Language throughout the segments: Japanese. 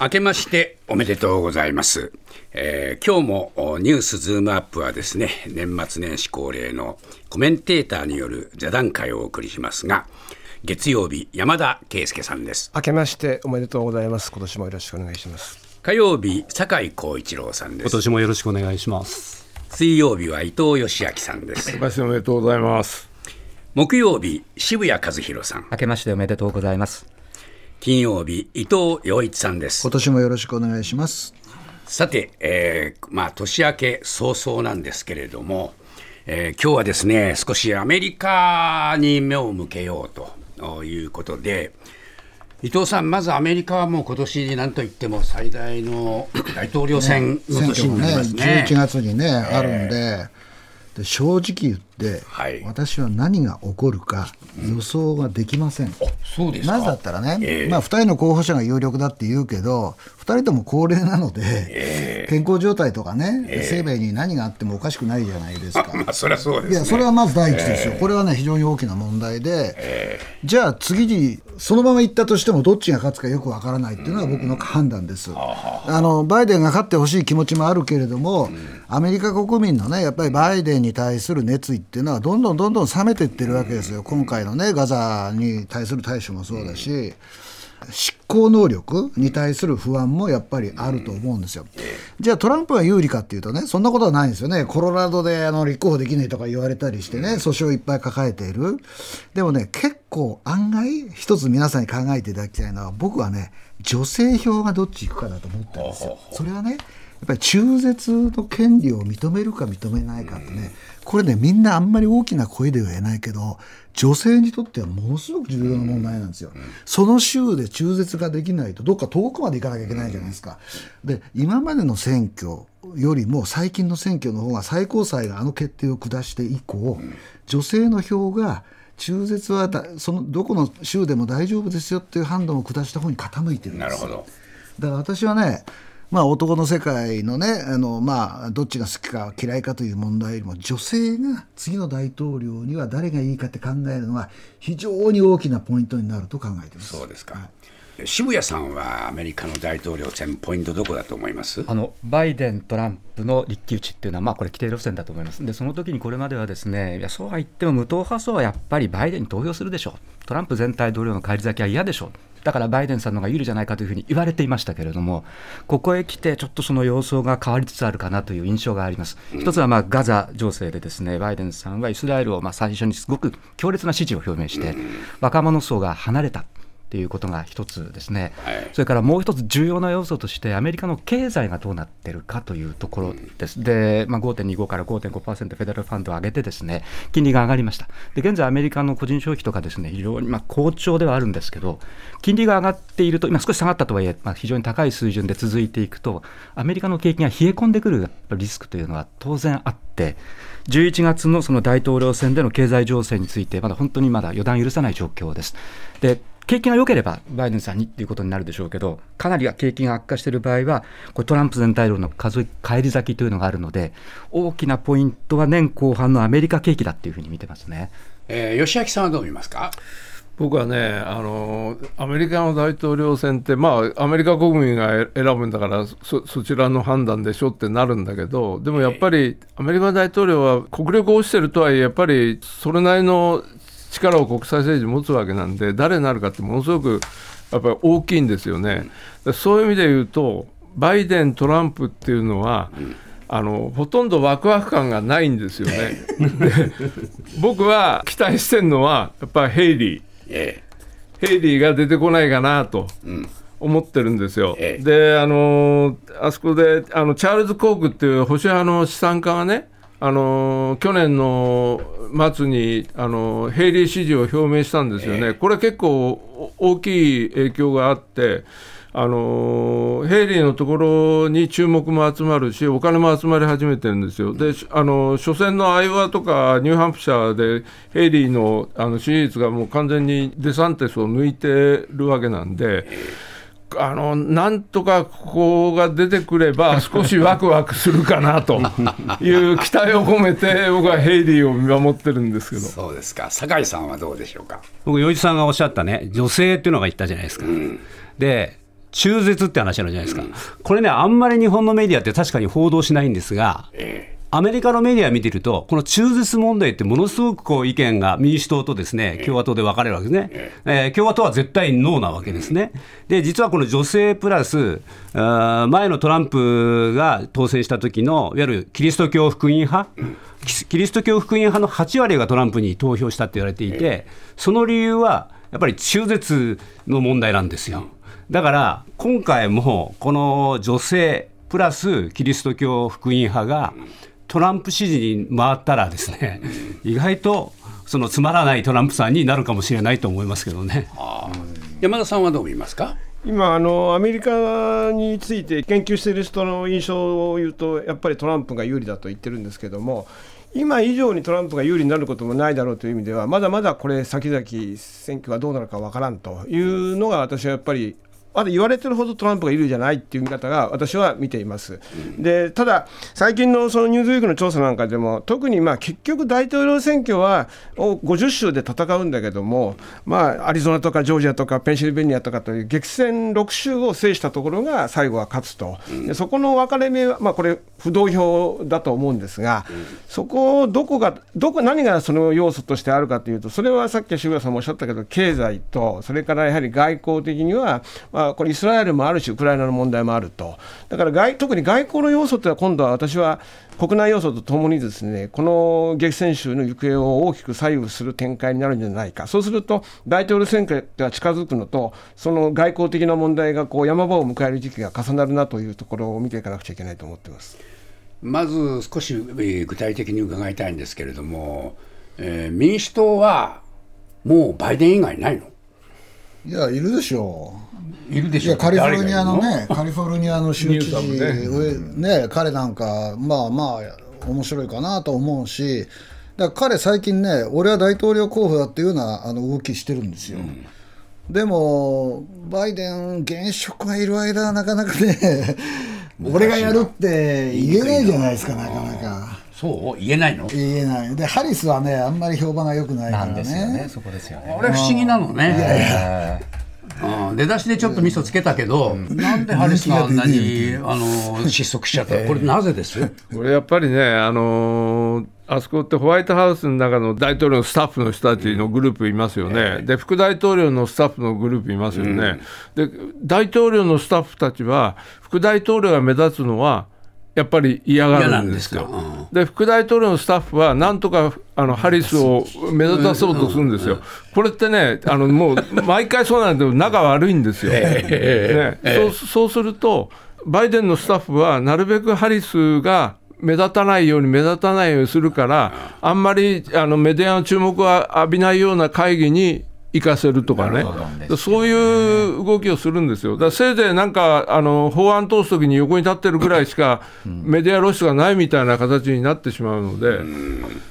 明けましておめでとうございます、えー、今日もニュースズームアップはですね年末年始恒例のコメンテーターによる座談会をお送りしますが月曜日山田圭介さんです。明けましておめでとうございます。今年もよろしくお願いします。火曜日酒井光一郎さんです。今年もよろしくお願いします。水曜日は伊藤義明さんです。明けましておめでとうございます。木曜日渋谷和弘さん。明けましておめでとうございます金曜日伊藤洋一さんです。今年もよろしくお願いします。さて、えー、まあ年明け早々なんですけれども、えー、今日はですね少しアメリカに目を向けようということで伊藤さん、まずアメリカはもう今年なんといっても最大の 大統領選の年になりますね。ね11月にね、あるんで、で正直言って、はい、私は何が起こるか予想ができません。うん、そうですなぜだったらね、えー、まあ、2人の候補者が有力だって言うけど、2人とも高齢なので、えー、健康状態とかね、えー、生命に何があってもおかしくないじゃないですか。まあ、それはそうです、ね、いや、それはまず第一ですよ、これはね、非常に大きな問題で、じゃあ次に、そのまま行ったとしても、どっちが勝つかよくわからないっていうのが僕の判断です。あのバイデンが勝ってほしい気持ちもあるけれども、アメリカ国民のね、やっぱりバイデンに対する熱意っていうのは、どんどんどんどん冷めていってるわけですよ、今回のね、ガザに対する対処もそうだし。執行能力に対する不安もやっぱりあると思うんですよ。じゃあトランプが有利かっていうとね、そんなことはないんですよね。コロラドであの立候補できないとか言われたりしてね、訴訟いっぱい抱えている。でもね、結構案外、一つ皆さんに考えていただきたいのは、僕はね、女性票がどっち行くかだと思ったんですよ。それはね、やっぱり中絶の権利を認めるか認めないかってね、これね、みんなあんまり大きな声では言えないけど、女性にとってはものすごく重要な問題なんですよ。その州で中絶ができないと、どっか遠くまで行かなきゃいけないじゃないですか。で、今までの選挙よりも最近の選挙の方が最高裁があの決定を下して以降、女性の票が中絶はそのどこの州でも大丈夫ですよっていう判断を下した方に傾いてるんですよ。なるほどだから私はねまあ、男の世界のねあの、まあ、どっちが好きか嫌いかという問題よりも女性が次の大統領には誰がいいかって考えるのが非常に大きなポイントになると考えています。そうですか、はい、渋谷さんはアメリカの大統領選ポイントどこだと思います？あのバイデン、トランプの一騎打ちっていうのは、まあ、これ規定路線だと思いますでその時にこれまではですねいやそうは言っても無党派層はやっぱりバイデンに投票するでしょうトランプ前大統領の返り咲きは嫌でしょうだからバイデンさんの方が有利じゃないかというふうに言われていましたけれども、ここへ来て、ちょっとその様相が変わりつつあるかなという印象があります。一つはまあガザ情勢で、ですねバイデンさんはイスラエルをまあ最初にすごく強烈な支持を表明して、若者層が離れた。っていうことが一つですね、はい、それからもう一つ重要な要素として、アメリカの経済がどうなってるかというところです。で、まあ、5.25から5.5%フェデラルファンドを上げて、ですね金利が上がりました。で現在、アメリカの個人消費とかですね非常にまあ好調ではあるんですけど、金利が上がっていると、今少し下がったとはいえ、まあ、非常に高い水準で続いていくと、アメリカの景気が冷え込んでくるリスクというのは当然あって、11月のその大統領選での経済情勢について、まだ本当にまだ予断許さない状況です。で景気が良ければバイデンさんにっていうことになるでしょうけど、かなり景気が悪化している場合は、これトランプ全体の数返り咲きというのがあるので、大きなポイントは年後半のアメリカ景気だっていうふうに見てますね。えー、吉明さんはどう見ますか？僕はねあの、アメリカの大統領選って、まあ、アメリカ国民が選ぶんだからそ、そちらの判断でしょってなるんだけど、でもやっぱり、アメリカ大統領は国力落ちてるとはいえ、やっぱりそれなりの力を国際政治持つわけなんで、誰になるかってものすごくやっぱり大きいんですよね。そういう意味で言うと、バイデン、トランプっていうのは、あのほとんどワクワク感がないんですよね。僕は期待してるのは、やっぱりヘイリー、ヘイリーが出てこないかなと。思ってるんですよ。で、あのあそこであのチャールズ・コークっていう保守派の資産家がね、あの去年の末にあのヘイリー支持を表明したんですよね、これ結構大きい影響があって、あのヘイリーのところに注目も集まるし、お金も集まり始めてるんですよ。で、あの初戦のアイワとかニューハンプシャーで、ヘイリーのあの支持率がもう完全にデサンテスを抜いてるわけなんで。あのなんとかここが出てくれば、少しワクワクするかなと。いう期待を込めて、僕はヘイリーを見守ってるんですけど。そうですか。酒井さんはどうでしょうか？僕、洋一さんがおっしゃったね、女性っていうのが言ったじゃないですか。で中絶って話あるじゃないですか、これね、あんまり日本のメディアって確かに報道しないんですが、アメリカのメディア見てると、この中絶問題ってものすごくこう意見が民主党とですね共和党で分かれるわけですね、えー共和党は絶対ノーなわけですね。で、実はこの女性プラス、前のトランプが当選した時のいわゆるキリスト教福音派、キキリスト教福音派の8割がトランプに投票したって言われていて、その理由はやっぱり中絶の問題なんですよ。だから今回もこの女性プラスキリスト教福音派がトランプ支持に回ったらですね意外とそのつまらないトランプさんになるかもしれないと思いますけどね。山田さんはどう見ますか？今あの、アメリカについて研究している人の印象を言うと、やっぱりトランプが有利だと言ってるんですけども、今以上にトランプが有利になることもないだろうという意味では、まだまだこれ、先々、選挙がどうなるかわからんというのが、私はやっぱりまだ言われてるほどトランプが有利じゃないっていう見方が私は見ています。でただ、最近のそのニューズウィークの調査なんかでも、特にまあ結局、大統領選挙はを50州で戦うんだけども、まあ、アリゾナとかジョージアとかペンシルベニアとかという激戦6州を制したところが最後は勝つと、でそこの分かれ目は、まあ、これ、不動票だと思うんですが、そこをどこが、どこ何がその要素としてあるかというと、それはさっき渋谷さんもおっしゃったけど、経済と、それからやはり外交的には、まあ、あこれ、イスラエルもあるし、ウクライナの問題もあると、だから外特に外交の要素ってのは、今度は私は国内要素とともにですね、この激戦州の行方を大きく左右する展開になるんじゃないか、そうすると、大統領選挙が近づくのと、その外交的な問題がこう山場を迎える時期が重なるなというところを見ていかなくちゃいけないと思ってます。まず少し具体的に伺いたいんですけれども、えー民主党はもうバイデン以外ないの？いや、いるでしょう。いるでしょいやカリフォルニアのね、カリフォルニアの州知事、ニュね彼なんか、まあまあ、面白いかなと思うし、だから彼、最近ね、俺は大統領候補だっていうようなあの動きしてるんですよ。でも、バイデン、現職がいる間はなかなかね、俺がやるって言えないじゃないですか、なかなか。そう言えないの？言えない。で、ハリスはね、あんまり評判が良くないかならんですよね。ね。そこですよね。あれ不思議なのね、えうん。出だしでちょっと味噌つけたけど、なんでハリスがあんな。にあの失速しちゃった。のこれなぜです？これやっぱりね、あのーあそこってホワイトハウスの中の大統領のスタッフの人たちのグループいますよね、で副大統領のスタッフのグループいますよね、で大統領のスタッフたちは、副大統領が目立つのは、やっぱり嫌がるんですよ。で副大統領のスタッフは、なんとかあのハリスを目立たそうとするんですよ。これってね、あのもう毎回そうなんだけど、仲悪いんですよ。ね、そうそうすると、バイデンのスタッフは、なるべくハリスが目立たないように目立たないようにするから、あんまりあのメディアの注目を浴びないような会議に行かせるとかね、そういう動きをするんですよ。だからせいぜいなんかあの法案通すときに横に立ってるぐらいしかメディア露出がないみたいな形になってしまうので、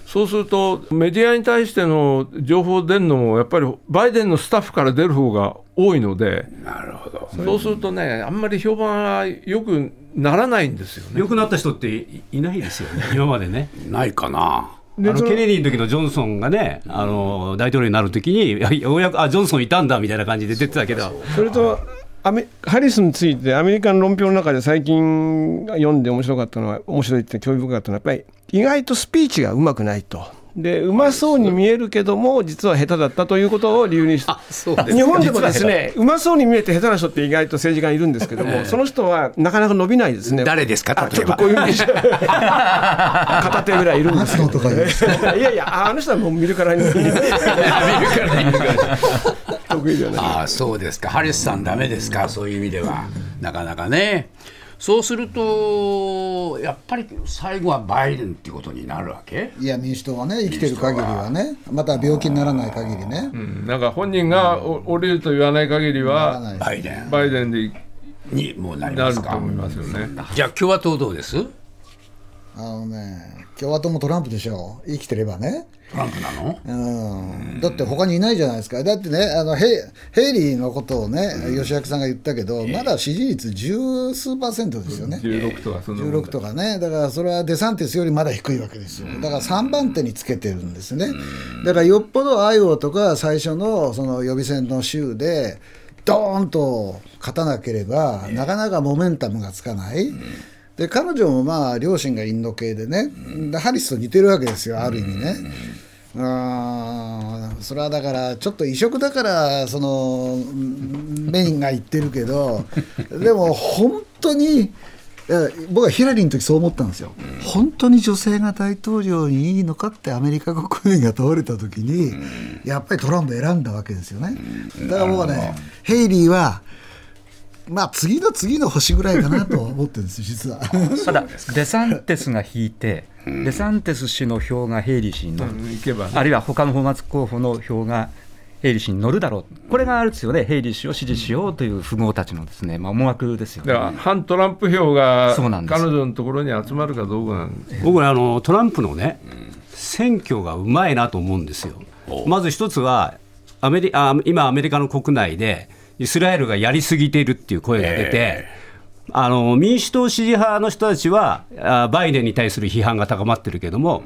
そうするとメディアに対しての情報出るのもやっぱりバイデンのスタッフから出る方が多いので、なるほどそうするとね、あんまり評判が良くならないんですよね。良くなった人っていいないですよね、今までね。ないかなあのケネディの時のジョンソンがね、あの大統領になるときに、ようやくあジョンソンいたんだみたいな感じで出てたけど、それとアメハリスについてアメリカの論評の中で最近読んで面白かったのは面白いって興味深かったのはやっぱり意外とスピーチがうまくないと。でうまそうに見えるけども実は下手だったということを理由にして日本でもですねうまそうに見えて下手な人って意外と政治家いるんですけども、その人はなかなか伸びないですね。誰ですか？あちょ例えば。っとこういうふうにして 片手ぐらいいるんですけど。松野とかいるんですいやいやあの人はもう見るからに。得意じゃない。ああそうですか。ハリスさんダメですか？そういう意味では。なかなかねそうするとやっぱり最後はバイデンっていうことになるわけ？いや、民主党はね、生きてる限りはね、また病気にならない限りね。なんか本人がお降りると言わない限りは、バイデン。バイデンでにもうなりなますか？ると思いますよね。じゃあ共和党どうです？あのね共和党もトランプでしょ生きてればね。トランプなの？うん。だって他にいないじゃないですか、だってね、あのヘイヘイリーのことをね、吉明さんが言ったけど、まだ支持率十数パーセントですよね、16とかそんなもん16とかね、だからそれはデサンティスよりまだ低いわけですよ、だから3番手につけてるんですね、だからよっぽどアイオワとか最初のその予備選の州で、ドーンと勝たなければ、なかなかモメンタムがつかない。で彼女もまあ両親がインド系でね、でハリスと似てるわけですよ、ある意味ね。うーんそれはだから、ちょっと異色だから、そのメインが言ってるけど、でも本当に、僕はヒラリーの時そう思ったんですよ、本当に女性が大統領にいいのかってアメリカ国民が問われた時に、やっぱりトランプ選んだわけですよね。だから僕はね、ヘイリーは、まあ次の次の星ぐらいかなと思ってるんですよ、実は。ただ、デサンテスが引いて、デサンテス氏の票がヘイリー氏に乗る、あるいは他の法末候補の票がヘイリー氏に乗るだろう、これがあるですよね、ヘイリー氏を支持しようという富豪たちのですね、まあ、思惑ですよだからね。反トランプ票がそうなんです彼女のところに集まるかどうかなんです。僕ねあのトランプのね、選挙がうまいなと思うんですよ。まず一つはアメリあ今、アメリカの国内でイスラエルがやりすぎているっていう声が出て、あの民主党支持派の人たちはあバイデンに対する批判が高まってるけども、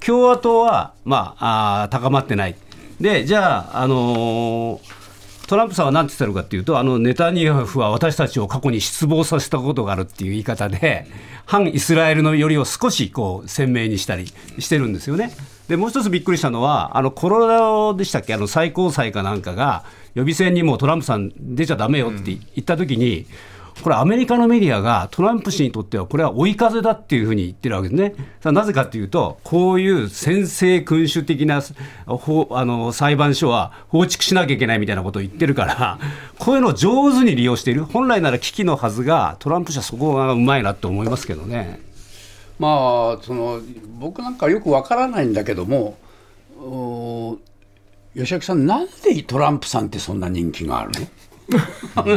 共和党は、まあ、あ高まってない。でじゃあ、あのートランプさんは何て言ってるかっていうと、あのネタニヤフは私たちを過去に失望させたことがあるっていう言い方で、反イスラエルの寄りを少しこう鮮明にしたりしてるんですよね。でもう一つびっくりしたのは、あのコロラドでしたっけ、あの最高裁かなんかが、予備選にもうトランプさん出ちゃだめよって言ったときに、これ、アメリカのメディアがトランプ氏にとっては、これは追い風だっていうふうに言ってるわけですね。なぜかというと、こういう先制君主的なほあの裁判所は放逐しなきゃいけないみたいなことを言ってるから、こういうのを上手に利用している、本来なら危機のはずが、トランプ氏はそこがうまいなと思いますけどね。まあその僕なんかよくわからないんだけどもお吉明さんなんでトランプさんってそんな人気があるの？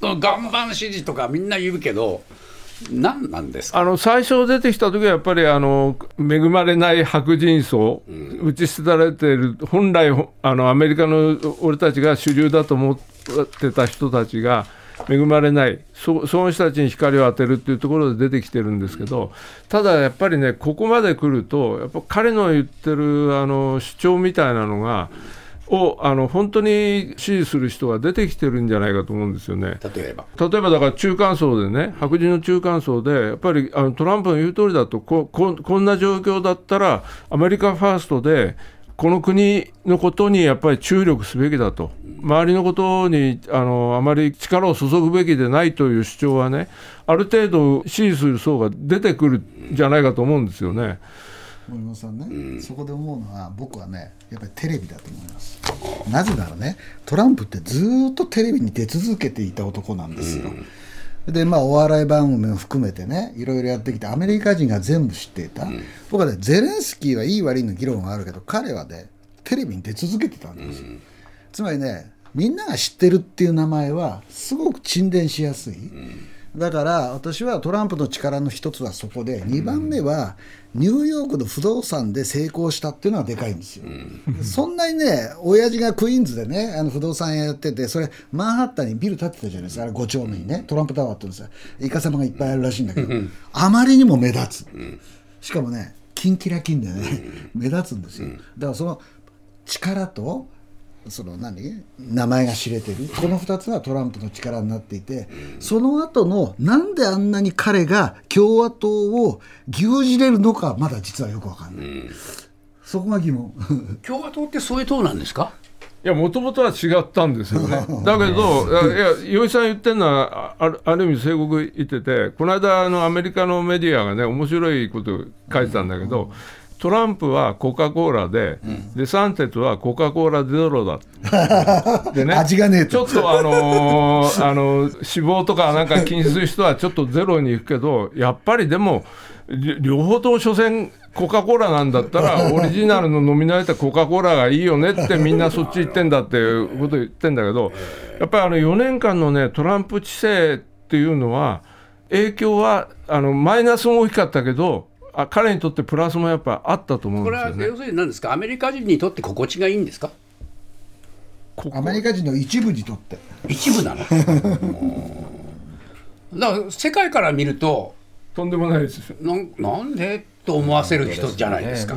岩盤支持とかみんな言うけど何なんですか？あの最初出てきた時はやっぱりあの恵まれない白人層、打ち捨てられている本来あのアメリカの俺たちが主流だと思ってた人たちが恵まれないそその人たちに光を当てるっていうところで出てきてるんですけどただやっぱりねここまで来るとやっぱ彼の言ってるあの主張みたいなのがをあの本当に支持する人が出てきてるんじゃないかと思うんですよね。例えば例えばだから中間層でね、白人の中間層で、やっぱりあのトランプの言う通りだとここ、こんな状況だったら、アメリカファーストで、この国のことにやっぱり注力すべきだと、周りのことにあのあまり力を注ぐべきでないという主張はね、ある程度支持する層が出てくるんじゃないかと思うんですよね。森本さんね、そこで思うのは僕はねやっぱりテレビだと思います。なぜならねトランプってずっとテレビに出続けていた男なんですよ、でまあお笑い番組も含めてねいろいろやってきてアメリカ人が全部知っていた、僕はねゼレンスキーはいい悪いの議論があるけど彼はねテレビに出続けてたんです。よ、つまりねみんなが知ってるっていう名前はすごく沈殿しやすい、だから私はトランプの力の一つはそこで2番目はニューヨークの不動産で成功したっていうのはでかいんですよ。そんなにね親父がクイーンズでねあの不動産屋やっててそれマンハッタンにビル建てたじゃないですか。あれ5丁目にねトランプタワーって言うんですよ。イカ様がいっぱいあるらしいんだけどあまりにも目立つ。しかもねキンキラキンでね 目立つんですよ。だからその力とその何？名前が知れてる。この2つはトランプの力になっていてその後のなんであんなに彼が共和党を牛耳れるのかまだ実はよくわかんない、そこが疑問。共和党ってそういう党なんですか？いや、もともとは違ったんですよね。だけど、いや、いや井さん言ってるのは、あるある意味、正国言ってて、この間、あのアメリカのメディアがね、面白いこと書いてたんだけど、トランプはコカ・コーラで、デサンテツはコカ・コーラゼロだ。でね味がねえと。ちょっとあのー あの脂肪とかなんか気にする人はちょっとゼロに行くけどやっぱりでもり両方とも所詮コカ・コーラなんだったら オリジナルの飲み慣れたコカ・コーラがいいよねってみんなそっち行ってんだっていうこと言ってんだけどやっぱりあの4年間のねトランプ治世っていうのは影響はあのマイナスも大きかったけどあ彼にとってプラスもやっぱあったと思うんこれはですよね。要。するに何ですか、アメリカ人にとって心地がいいんですか、ここ。アメリカ人の一部にとって。一部なの？だから世界から見るととんでもないですよ。なんなんでと思わせる人じゃないですか？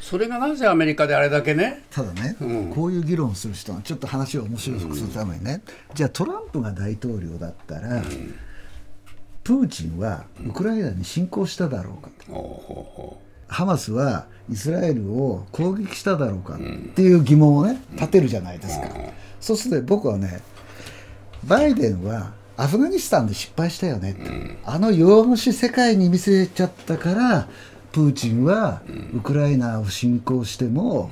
それがなぜアメリカであれだけね、ただね、こういう議論をする人はちょっと話を面白くするためにね、じゃあトランプが大統領だったら、プーチンはウクライナに侵攻しただろうか。と、ハマスはイスラエルを攻撃しただろうかっていう疑問をね立てるじゃないですか、そうすると僕はねバイデンはアフガニスタンで失敗したよねって、あの弱腰世界に見せちゃったからプーチンはウクライナを侵攻しても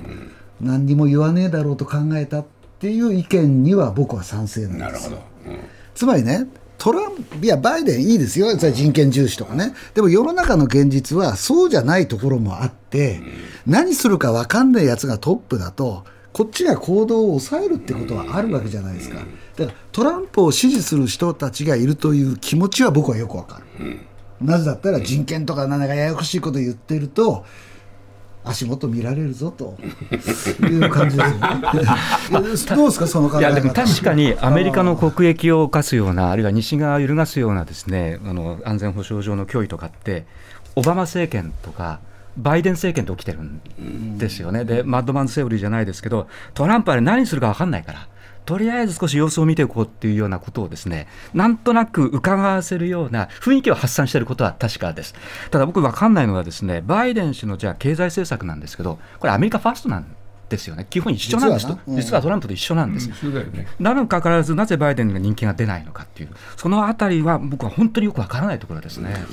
何にも言わねえだろうと考えたっていう意見には僕は賛成なんですなるほど。つまりねトランプやバイデンいいですよ。人権重視とかね。でも世の中の現実はそうじゃないところもあって、何するか分かんないやつがトップだとこっちが行動を抑えるってことはあるわけじゃないですか。だからトランプを支持する人たちがいるという気持ちは僕はよく分かる、なぜだったら人権とかなんかややこしいこと言ってると足元見られるぞと。いう感じですよね。どうですかその考え方。いやでも確かにアメリカの国益を侵すような、あるいは西側を揺るがすようなですねあの安全保障上の脅威とかって、オバマ政権とか、バイデン政権って起きてるんですよね、でマッドマンセオリーじゃないですけど、トランプは何するか分かんないから。とりあえず少し様子を見ていこうっていうようなことをですねなんとなく伺わせるような雰囲気を発散していることは確かです。ただ僕分かんないのはですねバイデン氏のじゃあ経済政策なんですけどこれアメリカファーストなんですよね。基本一緒なんですと。実はな。うん。実はトランプと一緒なんです。なのにかかわらず、なぜバイデンが人気が出ないのかっていう、そのあたりは僕は本当によくわからないところですね。だか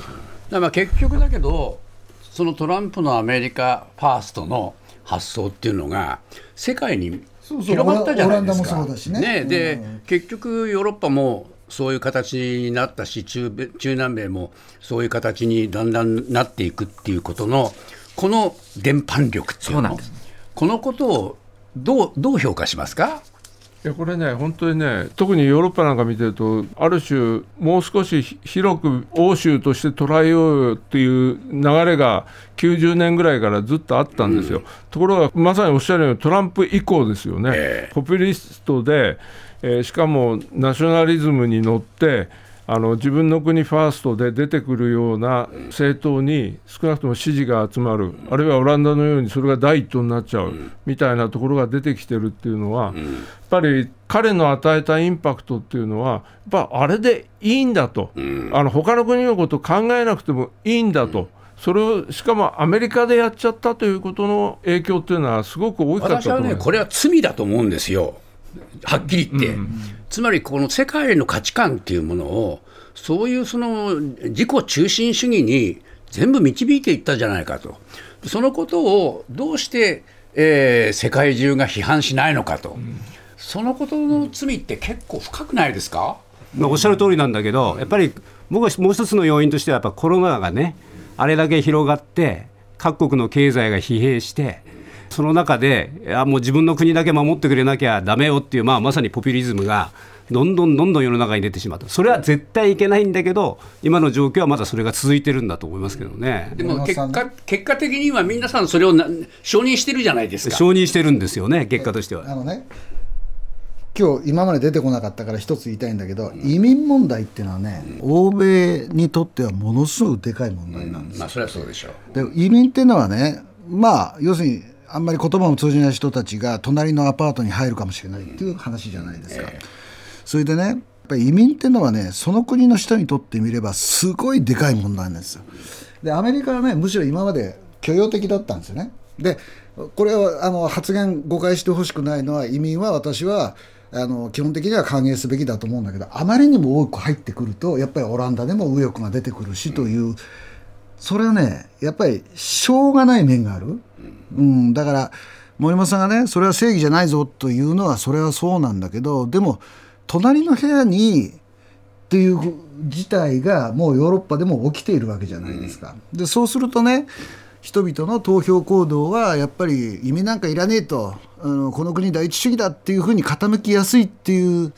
らまあ結局だけど、そのトランプのアメリカファーストの発想っていうのが、世界にそうそう広まったじゃないですか。オランダもそうだしね。うん。で、結局、ヨーロッパもそういう形になったし中米、中南米もそういう形にだんだんなっていくっていうことの、この伝播力っていうの。そうなんです。このことをどうどう評価しますか？いやこれね、本当にね、特にヨーロッパなんか見てると、ある種、もう少しひ広く欧州として捉えようよっていう流れが90年ぐらいからずっとあったんですよ。ところが、まさにおっしゃるように、トランプ以降ですよね、え。ポピュリストで、えーしかもナショナリズムに乗って、あの自分の国ファーストで出てくるような政党に少なくとも支持が集まる、あるいはオランダのようにそれが第一党になっちゃうみたいなところが出てきてるっていうのは、やっぱり彼の与えたインパクトっていうのは、やっぱあれでいいんだと、あの他の国のことを考えなくてもいいんだと。それをしかもアメリカでやっちゃったということの影響っていうのはすごく大きかった私はね、と思います。これは罪だと思うんですよ、はっきり言って。つまり、この世界の価値観っていうものを、そういうその自己中心主義に全部導いていったじゃないかと、そのことをどうして、えー世界中が批判しないのかと、そのことの罪って結構深くないですか？まあ、おっしゃる通りなんだけど、やっぱり僕はもう一つの要因としては、やっぱコロナがね、あれだけ広がって、各国の経済が疲弊して、その中で、いやもう自分の国だけ守ってくれなきゃだめよっていう、まあ、まさにポピュリズムが、どんどんどんどん世の中に出てしまった、それは絶対いけないんだけど、今の状況はまだそれが続いてるんだと思いますけどね。でも結山果結果的には皆さんそれをな承認してるじゃないですか。承認してるんですよね、結果としては。あのね今日今まで出てこなかったから一つ言いたいんだけど、移民問題っていうのはね、欧米にとってはものすごくでかい問題なんですまあそれはそうでしょう。で移民っていうのはねまあ要するにあんまり言葉も通じない人たちが隣のアパートに入るかもしれないっていう話じゃないですか。それでねやっぱり移民っていうのはねその国の人にとってみればすごいでかい問題なんですよ。でアメリカはねむしろ今まで許容的だったんですよね。でこれはあの発言誤解してほしくないのは移民は私はあの基本的には歓迎すべきだと思うんだけどあまりにも多く入ってくるとやっぱりオランダでも右翼が出てくるしというそれはねやっぱりしょうがない面がある、うん、だから森本さんがねそれは正義じゃないぞというのはそれはそうなんだけどでも隣の部屋にっていう事態がもうヨーロッパでも起きているわけじゃないですか。でそうするとね人々の投票行動はやっぱり移民なんかいらねえとあのこの国第一主義だっていうふうに傾きやすいっていう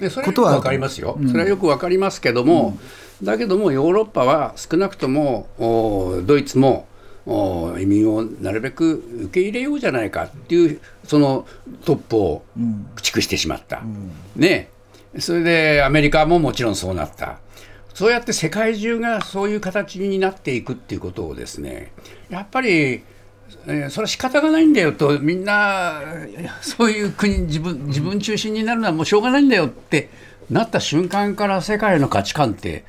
でそれはよくわかりますよ、それはよくわかりますけども、だけどもヨーロッパは少なくともおドイツもお移民をなるべく受け入れようじゃないかっていうそのトップを駆逐してしまった、ね。それでアメリカももちろんそうなった。そうやって世界中がそういう形になっていくっていうことをですねやっぱり、えーそれは仕方がないんだよとみんなそういう国自分自分中心になるのはもうしょうがないんだよってなった瞬間から世界の価値観って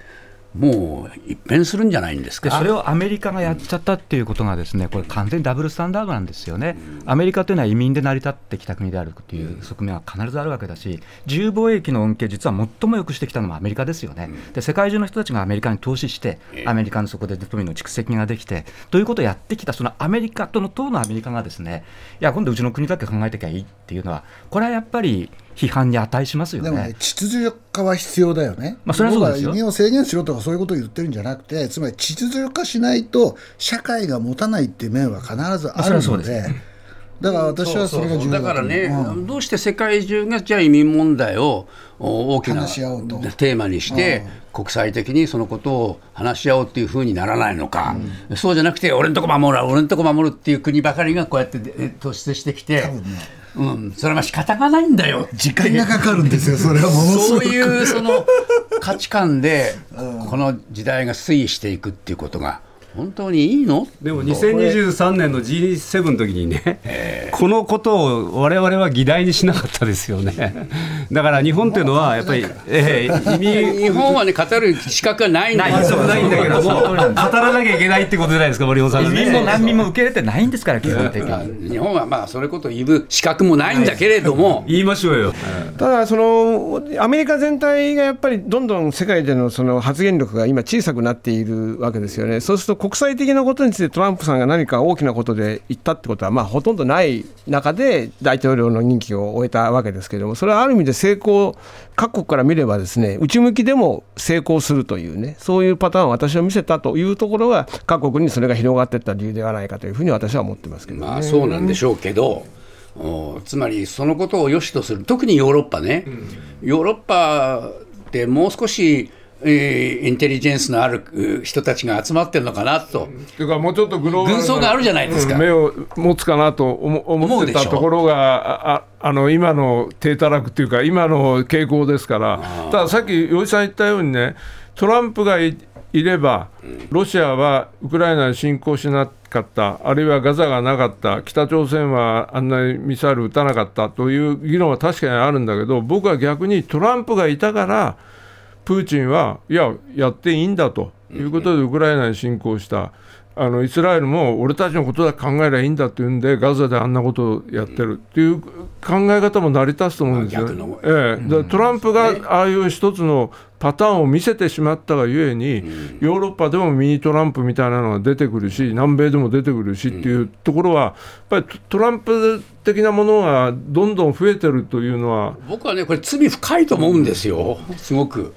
もう一変するんじゃないんですか？でそれをアメリカがやっちゃったっていうことが、ですねこれ、完全にダブルスタンダードなんですよね、アメリカというのは移民で成り立ってきた国であるという側面は必ずあるわけだし、自由貿易の恩恵、実は最もよくしてきたのもアメリカですよね、で世界中の人たちがアメリカに投資して、アメリカのそこで富の蓄積ができて、ということをやってきた、そのアメリカとの党のアメリカが、ですねいや、今度、うちの国だけ考えてきゃいいっていうのは、これはやっぱり批判に値しますよでもねね。秩序化は必要だよね、まあそれはそうですよ。移民を制限しろとかそういうことを言ってるんじゃなくてつまり秩序化しないと社会が持たないっていう面は必ずあるのでだから私はそれが重要だからね、うん。どうして世界中がじゃあ移民問題をお大きなテーマにして、国際的にそのことを話し合おうっていうふうにならないのか、そうじゃなくて、俺のとこ守る、俺のとこ守るっていう国ばかりがこうやってえ突出してきて、うん、それは仕方がないんだよ。時間がかかるんですよ それはものすごく。そういうその価値観で、この時代が推移していくっていうことが、本当にいいの？でも2023年の G7 の時にね、このことを我々は議題にしなかったですよね。だから日本というのはやっぱり、えー移民日本はね、語る資格がないんだよそうないんだけども、語らなきゃいけないってことじゃないですか、森本さんが移民もね。難民も受け入れてないんですから、基本的に。日本はまあそれことを言う資格もないんだけれども、言いましょうよ。ただその、アメリカ全体がやっぱりどんどん世界でのその発言力が今、小さくなっているわけですよね、そうすると国際的なことについてトランプさんが何か大きなことで言ったってことは、まあ、ほとんどない中で大統領の任期を終えたわけですけれども、それはある意味で成功、各国から見ればですね、内向きでも成功するというね、そういうパターンを私は見せたというところが、各国にそれが広がっていった理由ではないかというふうに私は思ってますけどね。まあそうなんでしょうけど、おつまりそのことを良しとする、特にヨーロッパね、ヨーロッパってもう少し、えーインテリジェンスのあるう人たちが集まってるのかなと、というかもうちょっとグローバルな軍曹があるじゃないですか。うん。目を持つかなと思思ってたところがあああの今の低たらくというか今の傾向ですから。たださっき吉さん言ったようにねトランプがいいればロシアはウクライナに侵攻しなかったあるいはガザがなかった北朝鮮はあんなにミサイル撃たなかったという議論は確かにあるんだけど僕は逆にトランプがいたからプーチンはいや、やっていいんだと。いうことでウクライナに侵攻した、あのイスラエルも俺たちのことだけ考えりゃいいんだというんで、ガザであんなことをやってる。っていう考え方も成り立つと思うんですよ、逆のえトランプがああいう一つのパターンを見せてしまったがゆえに、ヨーロッパでもミニトランプみたいなのが出てくるし、南米でも出てくるしっていうところは、やっぱりトランプ的なものがどんどん増えてるというのは、僕はね、これ、罪深いと思うんですよ、すごく。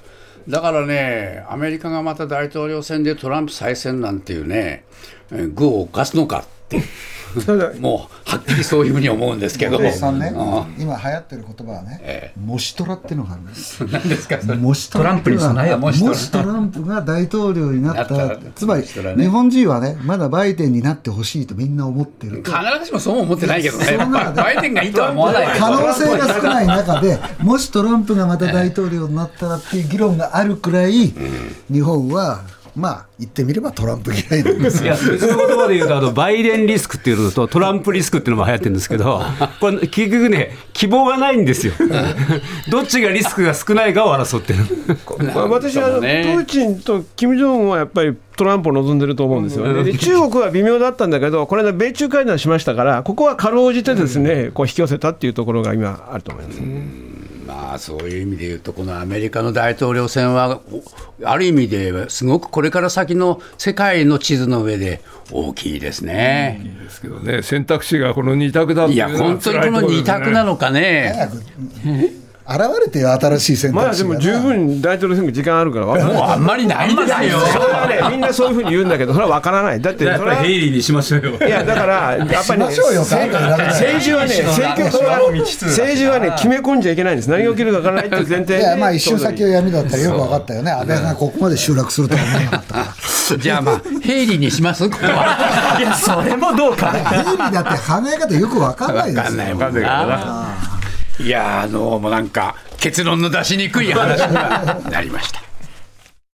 だからね、アメリカがまた大統領選でトランプ再選なんていうね、具を犯すのかって、ただ。もうはっきりそういうふうに思うんですけど、おさんねあ今流行ってる言葉はね、えモシトラっていうのがあるんです。何ですか、それ？モシトランプに備えよもモしトランプが大統領になった。なった。らつまりね。日本人はねまだバイデンになってほしいとみんな思ってる。と必ずしもそうも思ってないけどね、バイデンがいいとは思わない可能性が少ない中でもしトランプがまた大統領になったらっていう議論があるくらい日本はまあ言ってみればトランプ嫌いなんですよ。いや別の言葉で言うとあのバイデンリスクっていうのとトランプリスクっていうのも流行ってるんですけどこれ結局ね希望がないんですよ。どっちがリスクが少ないかを争ってる。まあ私はプーチンと金正恩はやっぱりトランプを望んでると思うんですよね、で中国は微妙だったんだけど、これで米中会談しましたから、ここはかろうじてですね、こう引き寄せたっていうところが今、あると思います。まあそういう意味で言うと、このアメリカの大統領選は、おある意味ですごくこれから先の世界の地図の上で大きいですね。ですけどね、選択肢がこの二択だっていや、本当にこの二択なのかね。現れてよ新しい選まだ択肢がな。でも十分大統領選挙時間あるから分 もうあんまりないですよ。それはねみんなそういうふうに言うんだけどそれは分からない。だってやっそれはぱりヘイリーにしましょうよ。いやだからやっぱりね政政治はね政局は政治はね決め込んじゃいけないんです。何が起きるか分からないっていう前提でいやまあ一瞬先は闇だったらよく分かったよね。安倍がここまで集落するとは思わなかった。からじゃあまあ、ヘイリーにします？ここは。いや、それもどうか。な。ヘイリーだって考え方よく分かんないですよ。わかんないもんな。いいやー、あのもうなんか、結論の出しにくい話にはなりました。